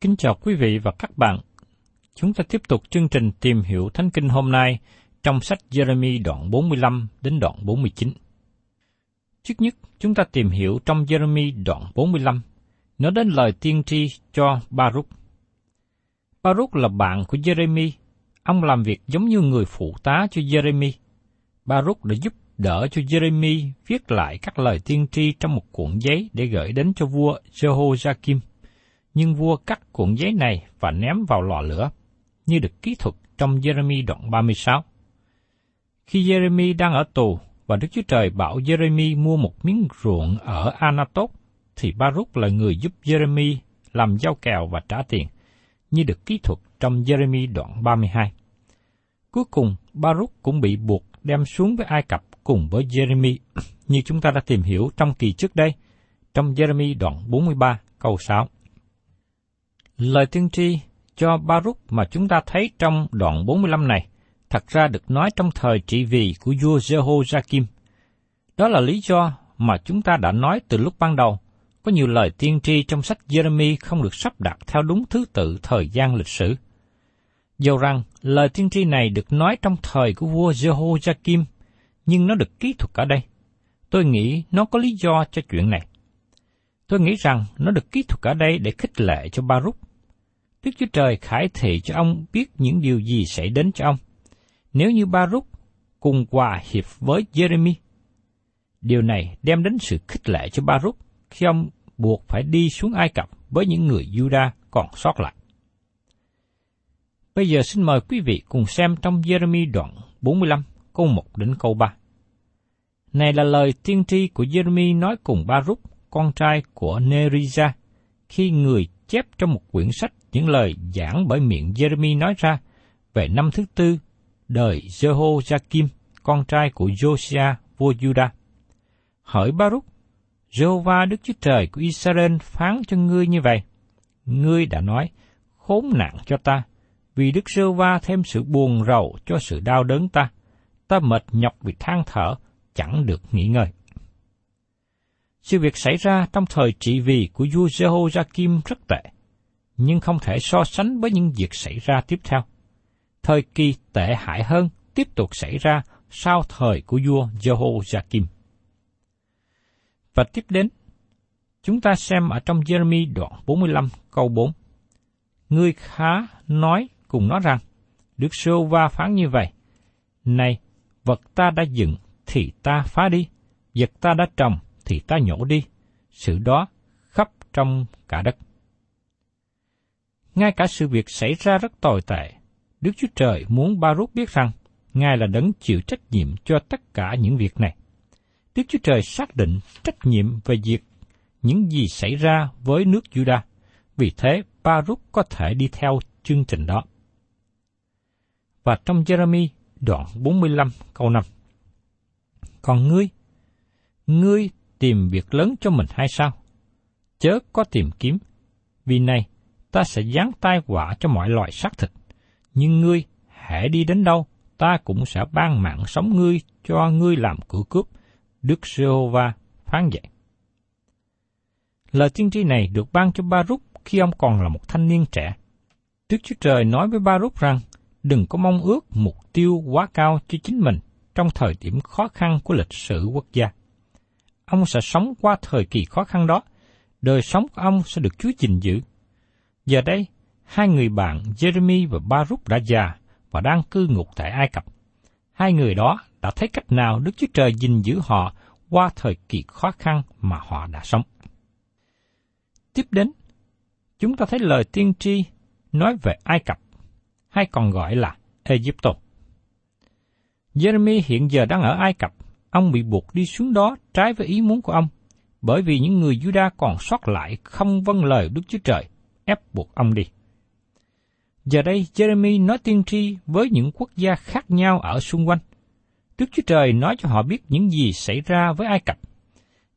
Kính chào quý vị và các bạn. Chúng ta tiếp tục chương trình tìm hiểu Thánh Kinh hôm nay trong sách Jeremy đoạn 45 đến đoạn 49. Trước nhất, chúng ta tìm hiểu trong Jeremy đoạn 45, nó đến lời tiên tri cho Baruch. Baruch là bạn của Jeremy, ông làm việc giống như người phụ tá cho Jeremy. Baruch đã giúp đỡ cho Jeremy viết lại các lời tiên tri trong một cuộn giấy để gửi đến cho vua Jehoiakim. Nhưng vua cắt cuộn giấy này và ném vào lò lửa, như được kỹ thuật trong Jeremy đoạn 36. Khi Jeremy đang ở tù và Đức Chúa Trời bảo Jeremy mua một miếng ruộng ở Anatot, thì Baruch là người giúp Jeremy làm giao kèo và trả tiền, như được kỹ thuật trong Jeremy đoạn 32. Cuối cùng, Baruch cũng bị buộc đem xuống với Ai Cập cùng với Jeremy, như chúng ta đã tìm hiểu trong kỳ trước đây, trong Jeremy đoạn 43 câu 6. Lời tiên tri cho Baruch mà chúng ta thấy trong đoạn 45 này, thật ra được nói trong thời trị vì của vua Jehoiakim. Đó là lý do mà chúng ta đã nói từ lúc ban đầu, có nhiều lời tiên tri trong sách Jeremy không được sắp đặt theo đúng thứ tự thời gian lịch sử. Dầu rằng lời tiên tri này được nói trong thời của vua Jehoiakim, nhưng nó được kỹ thuật ở đây. Tôi nghĩ nó có lý do cho chuyện này. Tôi nghĩ rằng nó được kỹ thuật ở đây để khích lệ cho Baruch. Đức Chúa Trời khải thị cho ông biết những điều gì xảy đến cho ông. Nếu như Baruch cùng hòa hiệp với Jeremy, điều này đem đến sự khích lệ cho Baruch khi ông buộc phải đi xuống Ai Cập với những người Juda còn sót lại. Bây giờ xin mời quý vị cùng xem trong Jeremy đoạn 45, câu 1 đến câu 3. Này là lời tiên tri của Jeremy nói cùng Baruch, con trai của Neriza, khi người chép trong một quyển sách những lời giảng bởi miệng Jeremy nói ra về năm thứ tư đời Jehoiakim, con trai của Josiah, vua Judah. Hỏi Baruch, Jehovah Đức Chúa Trời của Israel phán cho ngươi như vậy. Ngươi đã nói, khốn nạn cho ta, vì Đức Jehovah thêm sự buồn rầu cho sự đau đớn ta. Ta mệt nhọc vì than thở, chẳng được nghỉ ngơi. Sự việc xảy ra trong thời trị vì của vua Jehoiakim rất tệ, nhưng không thể so sánh với những việc xảy ra tiếp theo. Thời kỳ tệ hại hơn tiếp tục xảy ra sau thời của vua Jehoiakim. Và tiếp đến, chúng ta xem ở trong Jeremy đoạn 45 câu 4. Ngươi khá nói cùng nó rằng, Đức Sô Va phán như vậy, Này, vật ta đã dựng thì ta phá đi, vật ta đã trồng thì ta nhổ đi, sự đó khắp trong cả đất. Ngay cả sự việc xảy ra rất tồi tệ, Đức Chúa Trời muốn Ba-rút biết rằng Ngài là đấng chịu trách nhiệm cho tất cả những việc này. Đức Chúa Trời xác định trách nhiệm về việc những gì xảy ra với nước Juda. Vì thế, Ba-rút có thể đi theo chương trình đó. Và trong Jeremy đoạn 45 câu 5 Còn ngươi, ngươi tìm việc lớn cho mình hay sao? Chớ có tìm kiếm, vì này ta sẽ giáng tai họa cho mọi loài xác thịt. Nhưng ngươi, hãy đi đến đâu, ta cũng sẽ ban mạng sống ngươi cho ngươi làm cửa cướp. Đức Giê-hô-va phán dạy. Lời tiên tri này được ban cho Ba-rút khi ông còn là một thanh niên trẻ. Đức Chúa Trời nói với Ba-rút rằng, đừng có mong ước mục tiêu quá cao cho chính mình trong thời điểm khó khăn của lịch sử quốc gia. Ông sẽ sống qua thời kỳ khó khăn đó, đời sống của ông sẽ được Chúa gìn giữ. Giờ đây, hai người bạn Jeremy và Baruch đã già và đang cư ngụ tại Ai Cập. Hai người đó đã thấy cách nào Đức Chúa Trời gìn giữ họ qua thời kỳ khó khăn mà họ đã sống. Tiếp đến, chúng ta thấy lời tiên tri nói về Ai Cập, hay còn gọi là Egypto. Jeremy hiện giờ đang ở Ai Cập, ông bị buộc đi xuống đó trái với ý muốn của ông, bởi vì những người Juda còn sót lại không vâng lời Đức Chúa Trời, ép buộc ông đi. Giờ đây Jeremy nói tiên tri với những quốc gia khác nhau ở xung quanh. Đức Chúa Trời nói cho họ biết những gì xảy ra với Ai Cập.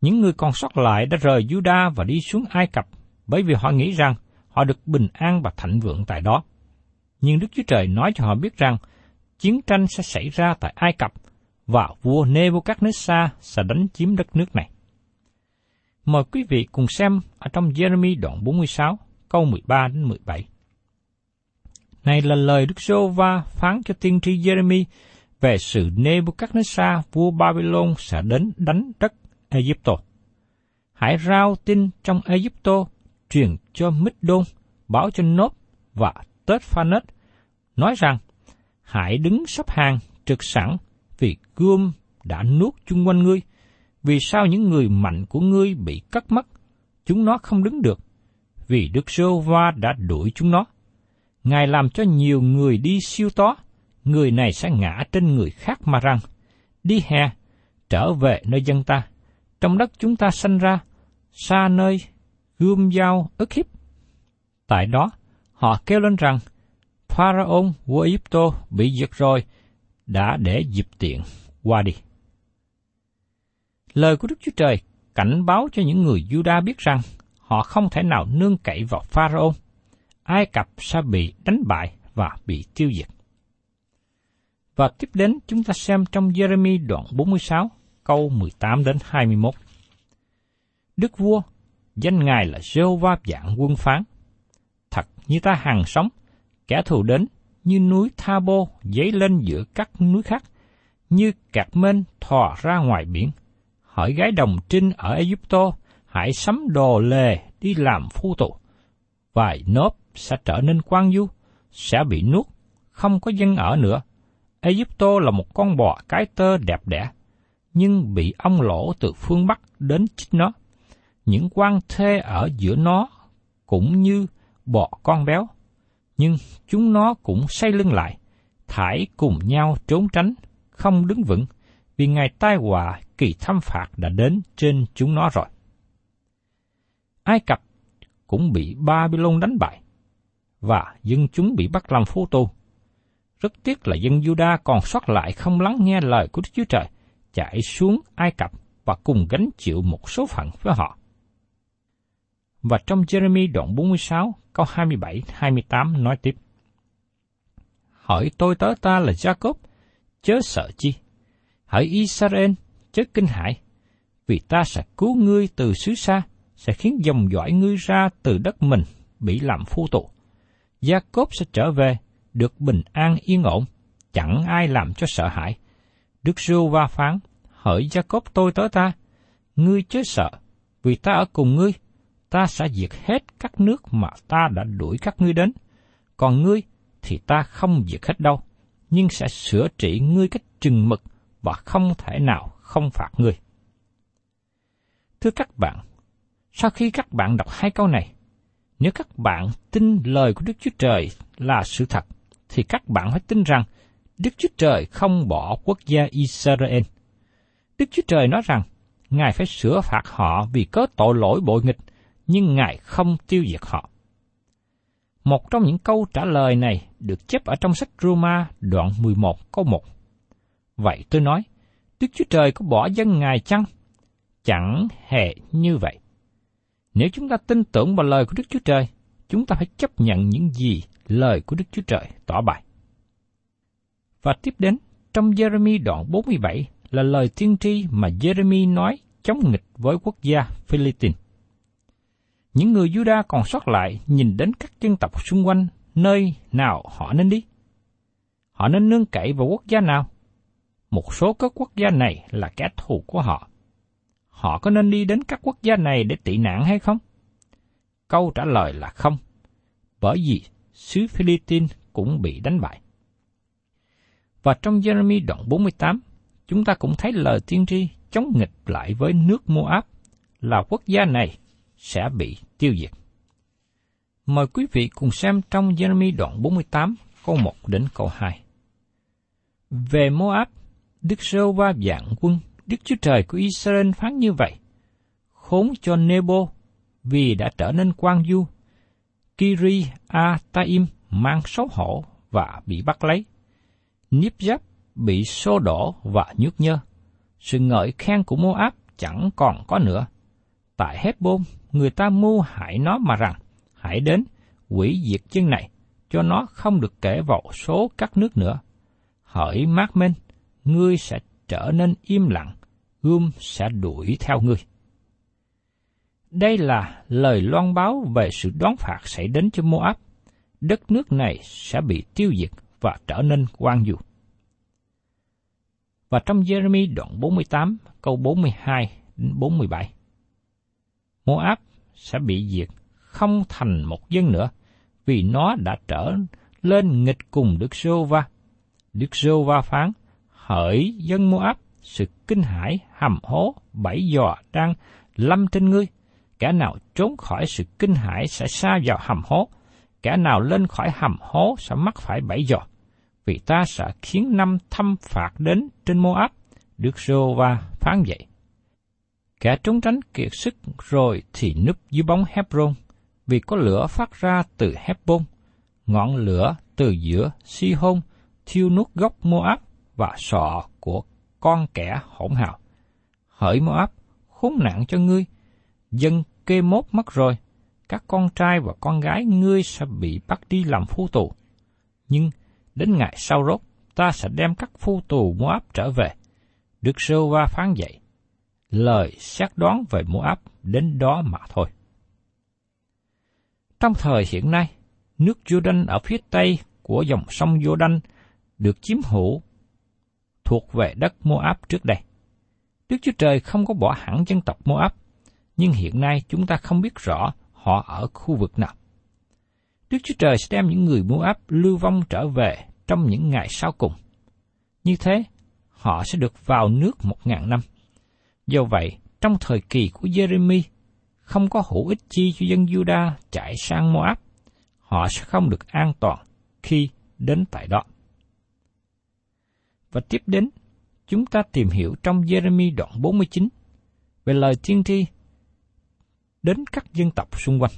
Những người còn sót lại đã rời Juda và đi xuống Ai Cập bởi vì họ nghĩ rằng họ được bình an và thịnh vượng tại đó. Nhưng Đức Chúa Trời nói cho họ biết rằng chiến tranh sẽ xảy ra tại Ai Cập và vua Nebuchadnezzar sẽ đánh chiếm đất nước này. Mời quý vị cùng xem ở trong Jeremy đoạn 46, câu 13 đến 17. Này là lời Đức Sô Va phán cho tiên tri Jeremy về sự Nebuchadnezzar vua Babylon sẽ đến đánh đất Egypto. Hãy rao tin trong Egypto, truyền cho Mít-đôn, báo cho Nốt và Tết Phanet, nói rằng, hãy đứng sắp hàng trực sẵn vì gươm đã nuốt chung quanh ngươi. Vì sao những người mạnh của ngươi bị cắt mất, chúng nó không đứng được? Vì Đức Sô Va đã đuổi chúng nó. Ngài làm cho nhiều người đi siêu tó, người này sẽ ngã trên người khác mà rằng, đi hè, trở về nơi dân ta, trong đất chúng ta sanh ra, xa nơi gươm dao ức hiếp. Tại đó, họ kêu lên rằng, pharaon vua Egypto bị giật rồi, đã để dịp tiện qua đi. Lời của Đức Chúa Trời cảnh báo cho những người Juda biết rằng họ không thể nào nương cậy vào Pharaoh Ai Cập sẽ bị đánh bại và bị tiêu diệt. Và tiếp đến chúng ta xem trong Jeremy đoạn 46, câu 18 đến 21. Đức vua, danh ngài là Jehovah dạng quân phán. Thật như ta hàng sống, kẻ thù đến như núi Tha Bô dấy lên giữa các núi khác, như cạc mên thò ra ngoài biển. Hỏi gái đồng trinh ở Egypto, hãy sắm đồ lề đi làm phu tụ. Vài nốt sẽ trở nên quan du, sẽ bị nuốt, không có dân ở nữa. Egypto là một con bò cái tơ đẹp đẽ, nhưng bị ông lỗ từ phương Bắc đến chích nó. Những quan thê ở giữa nó cũng như bò con béo, nhưng chúng nó cũng say lưng lại, thải cùng nhau trốn tránh, không đứng vững, vì ngày tai họa kỳ thăm phạt đã đến trên chúng nó rồi. Ai Cập cũng bị Babylon đánh bại và dân chúng bị bắt làm phu tu. Rất tiếc là dân Juda còn sót lại không lắng nghe lời của Đức Chúa Trời, chạy xuống Ai Cập và cùng gánh chịu một số phận với họ. Và trong Jeremy đoạn 46, câu 27-28 nói tiếp. Hỏi tôi tớ ta là Jacob, chớ sợ chi. Hỏi Israel, chớ kinh hãi, vì ta sẽ cứu ngươi từ xứ xa, sẽ khiến dòng dõi ngươi ra từ đất mình bị làm phu tụ. Gia Cốp sẽ trở về, được bình an yên ổn, chẳng ai làm cho sợ hãi. Đức Rưu va phán, hỡi Gia Cốp tôi tới ta, ngươi chớ sợ, vì ta ở cùng ngươi, ta sẽ diệt hết các nước mà ta đã đuổi các ngươi đến, còn ngươi thì ta không diệt hết đâu, nhưng sẽ sửa trị ngươi cách chừng mực và không thể nào không phạt ngươi. Thưa các bạn, sau khi các bạn đọc hai câu này, nếu các bạn tin lời của Đức Chúa Trời là sự thật, thì các bạn phải tin rằng Đức Chúa Trời không bỏ quốc gia Israel. Đức Chúa Trời nói rằng, Ngài phải sửa phạt họ vì có tội lỗi bội nghịch, nhưng Ngài không tiêu diệt họ. Một trong những câu trả lời này được chép ở trong sách Roma đoạn 11 câu 1. Vậy tôi nói, Đức Chúa Trời có bỏ dân Ngài chăng? Chẳng hề như vậy. Nếu chúng ta tin tưởng vào lời của Đức Chúa Trời, chúng ta phải chấp nhận những gì lời của Đức Chúa Trời tỏ bày. Và tiếp đến, trong Jeremy đoạn 47 là lời tiên tri mà Jeremy nói chống nghịch với quốc gia Philippines. Những người Juda còn sót lại nhìn đến các dân tộc xung quanh nơi nào họ nên đi. Họ nên nương cậy vào quốc gia nào? Một số các quốc gia này là kẻ thù của họ. Họ có nên đi đến các quốc gia này để tị nạn hay không? Câu trả lời là không, bởi vì xứ Philippines cũng bị đánh bại. Và trong Jeremy đoạn 48, chúng ta cũng thấy lời tiên tri chống nghịch lại với nước Moab là quốc gia này sẽ bị tiêu diệt. Mời quý vị cùng xem trong Jeremy đoạn 48 câu 1 đến câu 2. Về Moab, Đức Sơ Va dạng quân, Đức Chúa Trời của Israel phán như vậy. Khốn cho Nebo, vì đã trở nên quan du. Kiri A mang xấu hổ và bị bắt lấy. Niếp giáp bị xô đổ và nhút nhơ. Sự ngợi khen của Moab chẳng còn có nữa. Tại Hezbon, người ta mưu hại nó mà rằng, hãy đến, quỷ diệt chân này, cho nó không được kể vào số các nước nữa. Hỡi mát men, ngươi sẽ trở nên im lặng, gươm sẽ đuổi theo ngươi. Đây là lời loan báo về sự đoán phạt xảy đến cho Moab. Đất nước này sẽ bị tiêu diệt và trở nên quan du. Và trong Jeremy đoạn 48 câu 42 đến 47. Moab sẽ bị diệt không thành một dân nữa vì nó đã trở lên nghịch cùng Đức Sô Va. Đức Sô Va phán, hỡi dân Moab, sự kinh hãi, hầm hố, bảy giò đang lâm trên ngươi. Kẻ nào trốn khỏi sự kinh hãi sẽ xa vào hầm hố, kẻ nào lên khỏi hầm hố sẽ mắc phải bảy giò. Vì ta sẽ khiến năm thâm phạt đến trên Moab, Đức Sô Va phán vậy. Kẻ trốn tránh kiệt sức rồi thì núp dưới bóng Hebron, vì có lửa phát ra từ Hebron, ngọn lửa từ giữa sihon thiêu nuốt gốc Moab và sọ của con kẻ hỗn hào. Hỡi Moab, khốn nạn cho ngươi, dân kê mốt mất rồi, các con trai và con gái ngươi sẽ bị bắt đi làm phu tù. Nhưng đến ngày sau rốt, ta sẽ đem các phu tù Moab trở về. Đức Sô Va phán dạy, lời xác đoán về Moab đến đó mà thôi. Trong thời hiện nay, nước Jordan ở phía tây của dòng sông Jordan được chiếm hữu thuộc về đất Moab trước đây. Đức Chúa Trời không có bỏ hẳn dân tộc Moab, nhưng hiện nay chúng ta không biết rõ họ ở khu vực nào. Đức Chúa Trời sẽ đem những người Moab lưu vong trở về trong những ngày sau cùng. Như thế, họ sẽ được vào nước một ngàn năm. Do vậy, trong thời kỳ của Jeremy, không có hữu ích chi cho dân Juda chạy sang Moab. Họ sẽ không được an toàn khi đến tại đó. Và tiếp đến, chúng ta tìm hiểu trong Jeremy đoạn 49 về lời tiên tri đến các dân tộc xung quanh.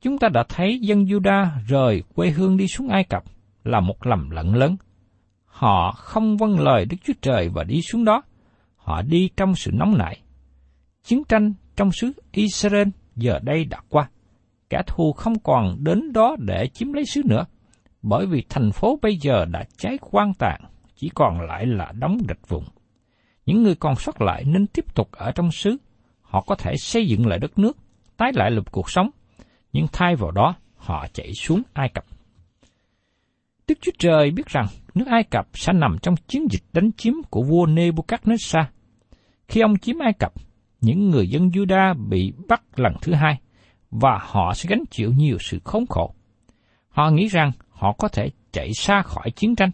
Chúng ta đã thấy dân Juda rời quê hương đi xuống Ai Cập là một lầm lẫn lớn. Họ không vâng lời Đức Chúa Trời và đi xuống đó. Họ đi trong sự nóng nảy. Chiến tranh trong xứ Israel giờ đây đã qua. Kẻ thù không còn đến đó để chiếm lấy xứ nữa, bởi vì thành phố bây giờ đã cháy quan tàn, chỉ còn lại là đóng địch vùng. Những người còn sót lại nên tiếp tục ở trong xứ. Họ có thể xây dựng lại đất nước, tái lại lập cuộc sống, nhưng thay vào đó họ chạy xuống Ai Cập. Đức Chúa Trời biết rằng nước Ai Cập sẽ nằm trong chiến dịch đánh chiếm của vua Nebuchadnezzar. Khi ông chiếm Ai Cập, những người dân Juda bị bắt lần thứ hai, và họ sẽ gánh chịu nhiều sự khốn khổ. Họ nghĩ rằng họ có thể chạy xa khỏi chiến tranh.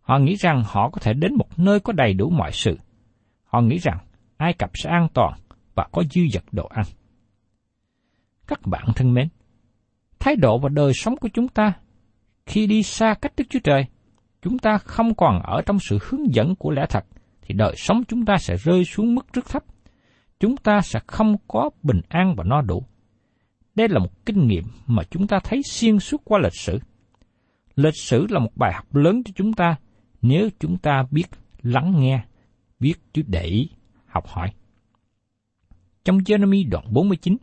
Họ nghĩ rằng họ có thể đến một nơi có đầy đủ mọi sự. Họ nghĩ rằng Ai Cập sẽ an toàn và có dư dật đồ ăn. Các bạn thân mến, thái độ và đời sống của chúng ta khi đi xa cách Đức Chúa Trời, chúng ta không còn ở trong sự hướng dẫn của lẽ thật, thì đời sống chúng ta sẽ rơi xuống mức rất thấp. Chúng ta sẽ không có bình an và no đủ. Đây là một kinh nghiệm mà chúng ta thấy xuyên suốt qua lịch sử. Lịch sử là một bài học lớn cho chúng ta nếu chúng ta biết lắng nghe, biết chứ để ý, học hỏi. Trong Jeremy đoạn 49,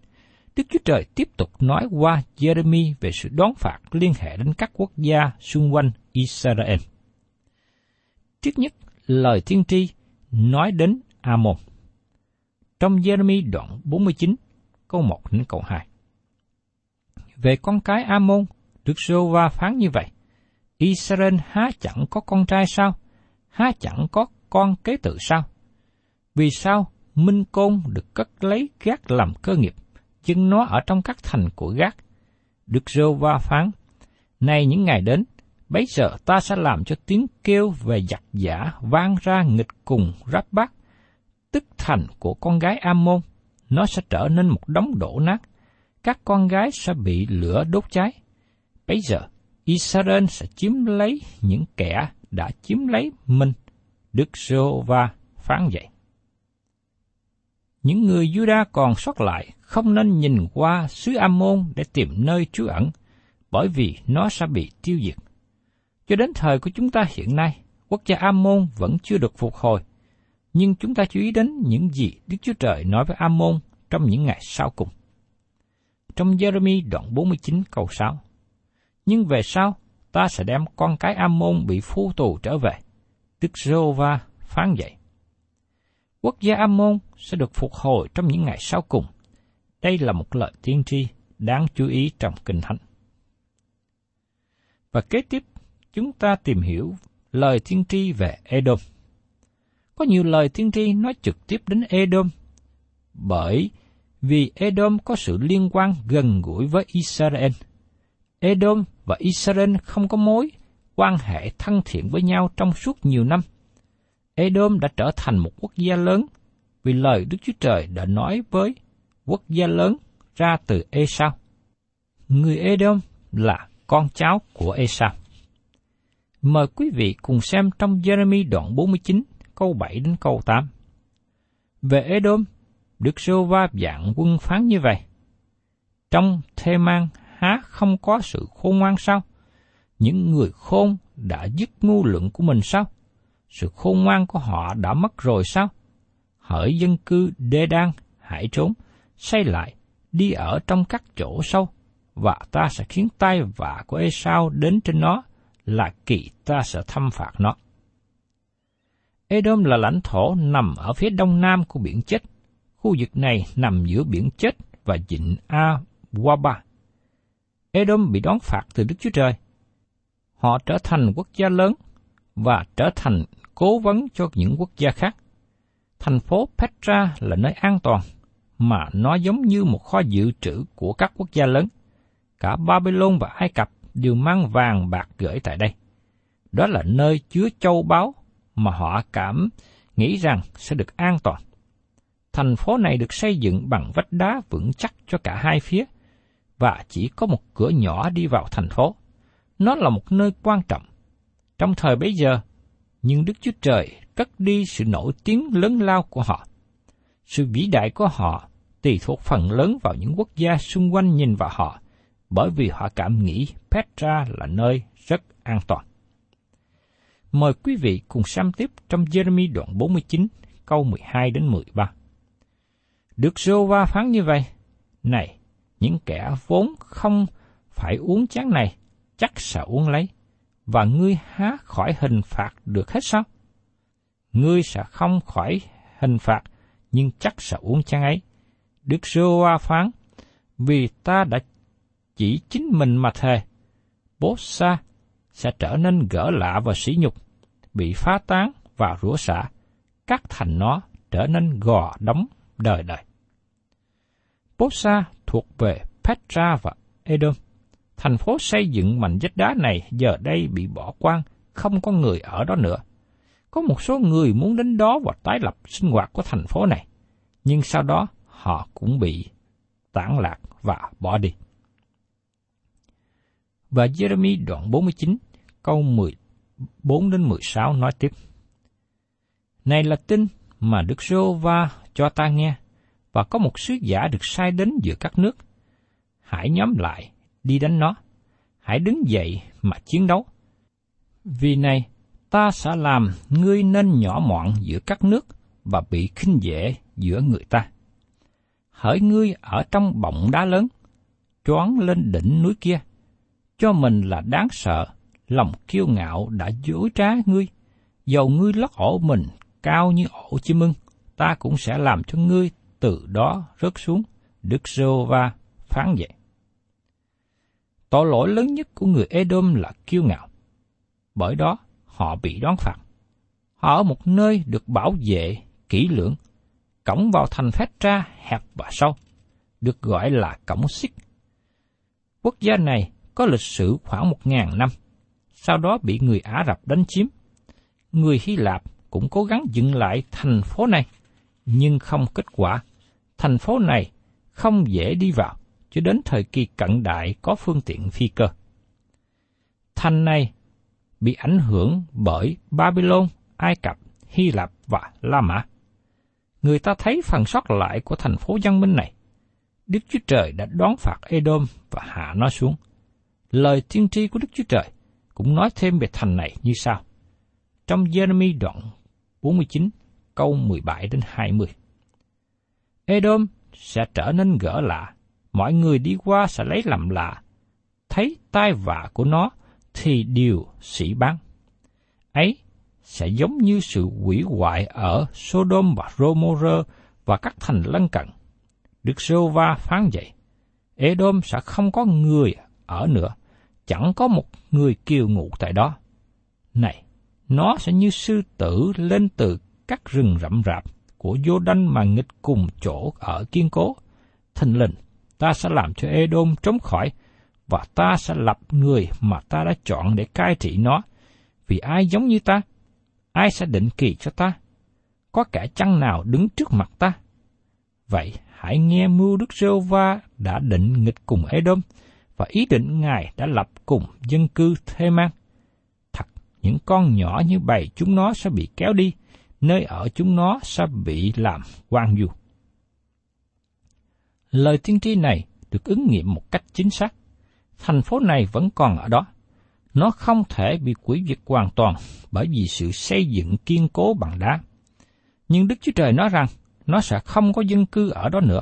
Đức Chúa Trời tiếp tục nói qua Jeremy về sự đón phạt liên hệ đến các quốc gia xung quanh Israel. Trước nhất, lời tiên tri nói đến Amon. Trong Jeremy đoạn 49, câu 1 đến câu 2. Về con cái Amon, Đức Sô Va phán như vậy. Israel há chẳng có con trai sao? Há chẳng có con kế tự sao? Vì sao Minh Côn được cất lấy gác làm cơ nghiệp, chân nó ở trong các thành của gác? Đức Rô Va phán, nay những ngày đến, bấy giờ ta sẽ làm cho tiếng kêu về giặc giả vang ra nghịch cùng ráp bát, tức thành của con gái Ammon, nó sẽ trở nên một đống đổ nát, các con gái sẽ bị lửa đốt cháy. Bấy giờ, Israel sẽ chiếm lấy những kẻ đã chiếm lấy mình. Đức Sô Va phán vậy. Những người Juda còn sót lại không nên nhìn qua xứ Ammon để tìm nơi trú ẩn, bởi vì nó sẽ bị tiêu diệt. Cho đến thời của chúng ta hiện nay, quốc gia Ammon vẫn chưa được phục hồi, nhưng chúng ta chú ý đến những gì Đức Chúa Trời nói với Ammon trong những ngày sau cùng. Trong Jeremy đoạn 49 câu 6 Nhưng về sau, ta sẽ đem con cái Ammon bị phu tù trở về. Đức Giê-hô-va phán vậy. Quốc gia Ammon sẽ được phục hồi trong những ngày sau cùng. Đây là một lời tiên tri đáng chú ý trong Kinh Thánh. Và kế tiếp, chúng ta tìm hiểu lời tiên tri về Edom. Có nhiều lời tiên tri nói trực tiếp đến Edom, bởi vì Edom có sự liên quan gần gũi với Israel. Edom và Israel không có mối quan hệ thân thiện với nhau trong suốt nhiều năm. Edom đã trở thành một quốc gia lớn vì lời Đức Chúa Trời đã nói với quốc gia lớn ra từ Esau. Người Edom là con cháu của Esau. Mời quý vị cùng xem trong Jeremy đoạn 49 câu 7 đến câu 8. Về Edom, Đức Sô Va dạng quân phán như vậy. Trong thê mang há không có sự khôn ngoan sao? Những người khôn đã dứt ngu lượng của mình sao? Sự khôn ngoan của họ đã mất rồi sao? Hỡi dân cư đê đan, hãy trốn, xây lại, đi ở trong các chỗ sâu, và ta sẽ khiến tay vạ của Esau đến trên nó, là kỳ ta sẽ thăm phạt nó. Edom là lãnh thổ nằm ở phía đông nam của biển chết. Khu vực này nằm giữa biển chết và vịnh A-Waba. Edom bị đón phạt từ Đức Chúa Trời. Họ trở thành quốc gia lớn và trở thành cố vấn cho những quốc gia khác. Thành phố Petra là nơi an toàn, mà nó giống như một kho dự trữ của các quốc gia lớn. Cả Babylon và Ai Cập đều mang vàng bạc gửi tại đây. Đó là nơi chứa châu báu mà họ cảm nghĩ rằng sẽ được an toàn. Thành phố này được xây dựng bằng vách đá vững chắc cho cả hai phía, và chỉ có một cửa nhỏ đi vào thành phố. Nó là một nơi quan trọng. Trong thời bấy giờ, nhưng Đức Chúa Trời cất đi sự nổi tiếng lớn lao của họ. Sự vĩ đại của họ tùy thuộc phần lớn vào những quốc gia xung quanh nhìn vào họ, bởi vì họ cảm nghĩ Petra là nơi rất an toàn. Mời quý vị cùng xem tiếp trong Jeremy đoạn 49, câu 12 đến 13. Được Jova phán như vậy, Này, những kẻ vốn không phải uống chán này, chắc sẽ uống lấy, và ngươi há khỏi hình phạt được hết sao? Ngươi sẽ không khỏi hình phạt, nhưng chắc sẽ uống chán ấy. Đức Rô phán, vì ta đã chỉ chính mình mà thề, bố xa sẽ trở nên gỡ lạ và sỉ nhục, bị phá tán và rủa xả, các thành nó trở nên gò đóng đời đời. Bố xa thuộc về Petra và Edom Thành phố xây dựng mảnh vách đá này giờ đây bị bỏ quan, không có người ở đó nữa. Có một số người muốn đến đó và tái lập sinh hoạt của thành phố này, nhưng sau đó họ cũng bị tản lạc và bỏ đi. Và Jeremy đoạn 49, câu 14 đến 16 nói tiếp. Này là tin mà Đức Rô Va cho ta nghe, và có một sứ giả được sai đến giữa các nước. Hãy nhóm lại, đi đánh nó. Hãy đứng dậy mà chiến đấu. Vì này, ta sẽ làm ngươi nên nhỏ mọn giữa các nước và bị khinh dễ giữa người ta. Hỡi ngươi ở trong bọng đá lớn, choáng lên đỉnh núi kia, cho mình là đáng sợ, lòng kiêu ngạo đã dối trá ngươi, dầu ngươi lót ổ mình cao như ổ chim mưng, ta cũng sẽ làm cho ngươi từ đó rớt xuống, Đức giê va phán vậy. Tội lỗi lớn nhất của người Edom là kiêu ngạo. Bởi đó, họ bị đón phạt. Họ ở một nơi được bảo vệ kỹ lưỡng, cổng vào thành phép tra hẹp và sâu, được gọi là cổng xích. Quốc gia này có lịch sử khoảng một ngàn năm, sau đó bị người Ả Rập đánh chiếm. Người Hy Lạp cũng cố gắng dựng lại thành phố này, nhưng không kết quả. Thành phố này không dễ đi vào, cho đến thời kỳ cận đại có phương tiện phi cơ. Thành này bị ảnh hưởng bởi Babylon, Ai Cập, Hy Lạp và La Mã. Người ta thấy phần sót lại của thành phố văn minh này. Đức Chúa Trời đã đón phạt Edom và hạ nó xuống. Lời tiên tri của Đức Chúa Trời cũng nói thêm về thành này như sau. Trong Jeremy đoạn 49, câu 17 đến 20. Edom sẽ trở nên gỡ lạ, mọi người đi qua sẽ lấy làm lạ, thấy tai vạ của nó thì điều sĩ bán. Ấy sẽ giống như sự quỷ hoại ở Sodom và Gomorrah và các thành lân cận. Đức Sô Va phán vậy, Edom sẽ không có người ở nữa, chẳng có một người kiều ngụ tại đó. Này, nó sẽ như sư tử lên từ các rừng rậm rạp của vô đanh mà nghịch cùng chỗ ở kiên cố. Thình lình, ta sẽ làm cho Edom trống khỏi, và ta sẽ lập người mà ta đã chọn để cai trị nó. Vì ai giống như ta? Ai sẽ định kỳ cho ta? Có kẻ chăng nào đứng trước mặt ta? Vậy hãy nghe mưu Đức Rêu Va đã định nghịch cùng Edom, và ý định Ngài đã lập cùng dân cư Thê Mang. Thật, những con nhỏ như bầy chúng nó sẽ bị kéo đi, nơi ở chúng nó sẽ bị làm quan du. Lời tiên tri này được ứng nghiệm một cách chính xác. Thành phố này vẫn còn ở đó. Nó không thể bị quỷ diệt hoàn toàn bởi vì sự xây dựng kiên cố bằng đá. Nhưng Đức Chúa Trời nói rằng nó sẽ không có dân cư ở đó nữa.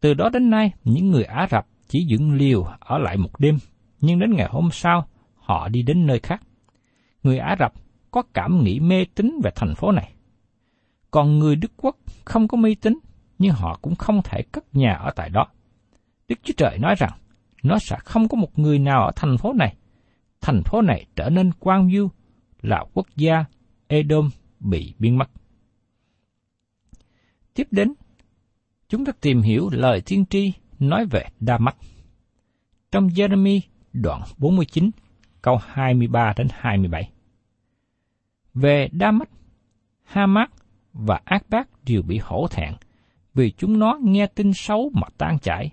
Từ đó đến nay, những người Ả Rập chỉ dựng liều ở lại một đêm, nhưng đến ngày hôm sau, họ đi đến nơi khác. Người Ả Rập có cảm nghĩ mê tín về thành phố này. Còn người Đức Quốc không có mê tín, nhưng họ cũng không thể cất nhà ở tại đó. Đức Chúa Trời nói rằng, nó sẽ không có một người nào ở thành phố này. Thành phố này trở nên quan view là quốc gia Edom bị biến mất. Tiếp đến, chúng ta tìm hiểu lời tiên tri nói về Đa Mách. Trong Jeremy đoạn 49, câu 23 đến 27. Về Đa Mách, Hamas và Ác Bác đều bị hổ thẹn vì chúng nó nghe tin xấu mà tan chảy.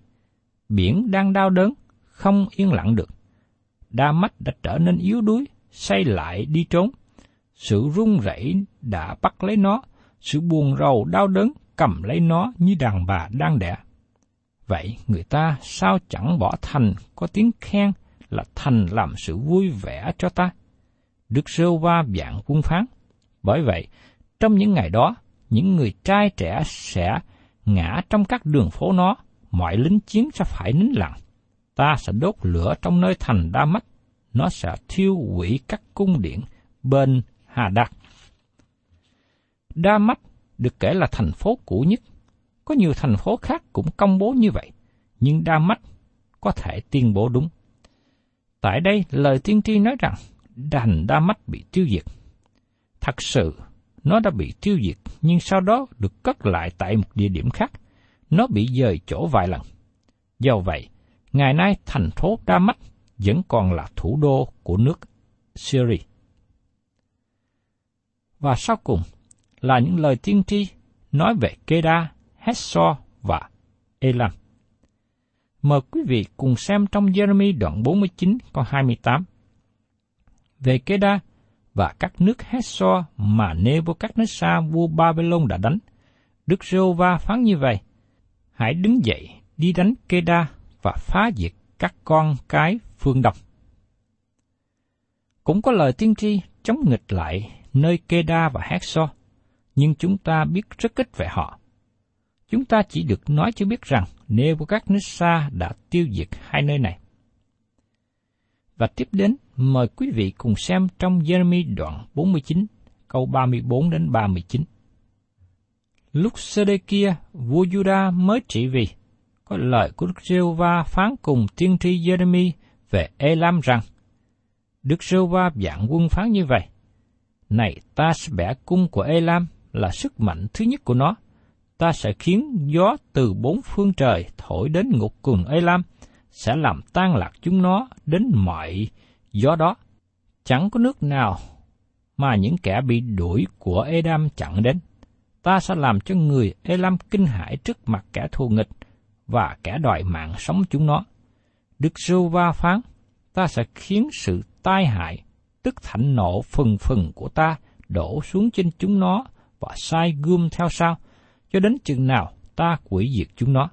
Biển đang đau đớn, không yên lặng được. Đa Mách đã trở nên yếu đuối, say lại đi trốn. Sự run rẩy đã bắt lấy nó, sự buồn rầu đau đớn cầm lấy nó như đàn bà đang đẻ. Vậy người ta sao chẳng bỏ thành có tiếng khen là thành làm sự vui vẻ cho ta? Đức Sêu Va dạng quân phán. Bởi vậy, trong những ngày đó, những người trai trẻ sẽ ngã trong các đường phố nó, mọi lính chiến sẽ phải nín lặng. Ta sẽ đốt lửa trong nơi thành Đa Mách, nó sẽ thiêu hủy các cung điện bên Hà Đạt. Đa Mách được kể là thành phố cũ nhất. Có nhiều thành phố khác cũng công bố như vậy, nhưng Đa Mách có thể tuyên bố đúng. Tại đây, lời tiên tri nói rằng đành Đa Mách bị tiêu diệt. Thật sự, nó đã bị tiêu diệt, nhưng sau đó được cất lại tại một địa điểm khác. Nó bị dời chỗ vài lần. Do vậy, Ngày nay thành phố Đa Mách vẫn còn là thủ đô của nước Syria. Và sau cùng là những lời tiên tri nói về Keda, Hesso và Elam. Mời quý vị cùng xem trong Jeremy đoạn 49 câu 28. Về Keda và các nước Hesso mà Nebuchadnezzar vua Babylon đã đánh, Đức giê va phán như vậy, hãy đứng dậy đi đánh Keda và phá diệt các con cái phương Đông. Cũng có lời tiên tri chống nghịch lại nơi Keda và Hesso, nhưng chúng ta biết rất ít về họ. Chúng ta chỉ được nói cho biết rằng Nebuchadnezzar đã tiêu diệt hai nơi này. Và tiếp đến, mời quý vị cùng xem trong Jeremy đoạn 49, câu 34 đến 39. Lúc Sê-đê-kia, vua Juda mới trị vì, có lời của Đức giê va phán cùng tiên tri Jeremy về Elam rằng, Đức giê va dạng quân phán như vậy, Này ta sẽ bẻ cung của Elam là sức mạnh thứ nhất của nó, ta sẽ khiến gió từ bốn phương trời thổi đến ngục cùng Elam, sẽ làm tan lạc chúng nó đến mọi gió đó. Chẳng có nước nào mà những kẻ bị đuổi của Edam chặn đến. Ta sẽ làm cho người Elam kinh hãi trước mặt kẻ thù nghịch và kẻ đòi mạng sống chúng nó. Đức Sưu Va phán, ta sẽ khiến sự tai hại, tức thạnh nộ phần phần của ta đổ xuống trên chúng nó và sai gươm theo sau, cho đến chừng nào ta quỷ diệt chúng nó.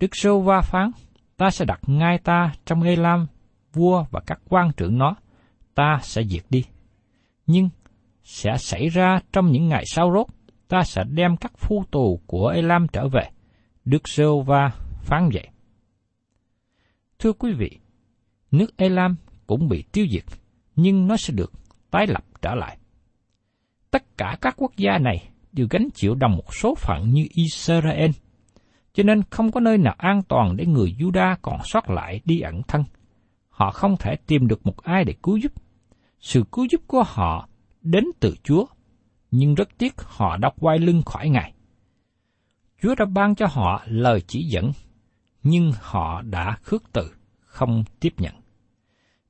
Đức Sô Va phán, ta sẽ đặt ngay ta trong Elam, vua và các quan trưởng nó, ta sẽ diệt đi. Nhưng sẽ xảy ra trong những ngày sau rốt, ta sẽ đem các phu tù của Elam trở về. Đức Sô va phán vậy. Thưa quý vị, nước Elam cũng bị tiêu diệt, nhưng nó sẽ được tái lập trở lại. Tất cả các quốc gia này đều gánh chịu đồng một số phận như Israel, cho nên không có nơi nào an toàn để người Juda còn sót lại đi ẩn thân. Họ không thể tìm được một ai để cứu giúp. Sự cứu giúp của họ đến từ Chúa, nhưng rất tiếc họ đã quay lưng khỏi Ngài. Chúa đã ban cho họ lời chỉ dẫn, nhưng họ đã khước từ, không tiếp nhận.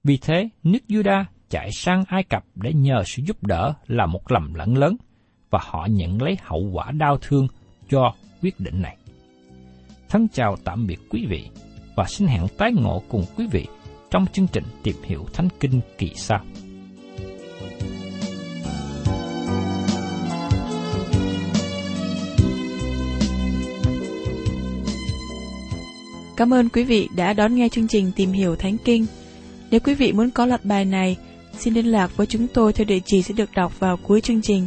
Vì thế, nước Juda chạy sang Ai Cập để nhờ sự giúp đỡ là một lầm lẫn lớn, và họ nhận lấy hậu quả đau thương cho quyết định này. Thân chào tạm biệt quý vị, và xin hẹn tái ngộ cùng quý vị trong chương trình tìm hiểu Thánh Kinh kỳ sau. Cảm ơn quý vị đã đón nghe chương trình Tìm hiểu Thánh Kinh. Nếu quý vị muốn có loạt bài này, xin liên lạc với chúng tôi theo địa chỉ sẽ được đọc vào cuối chương trình.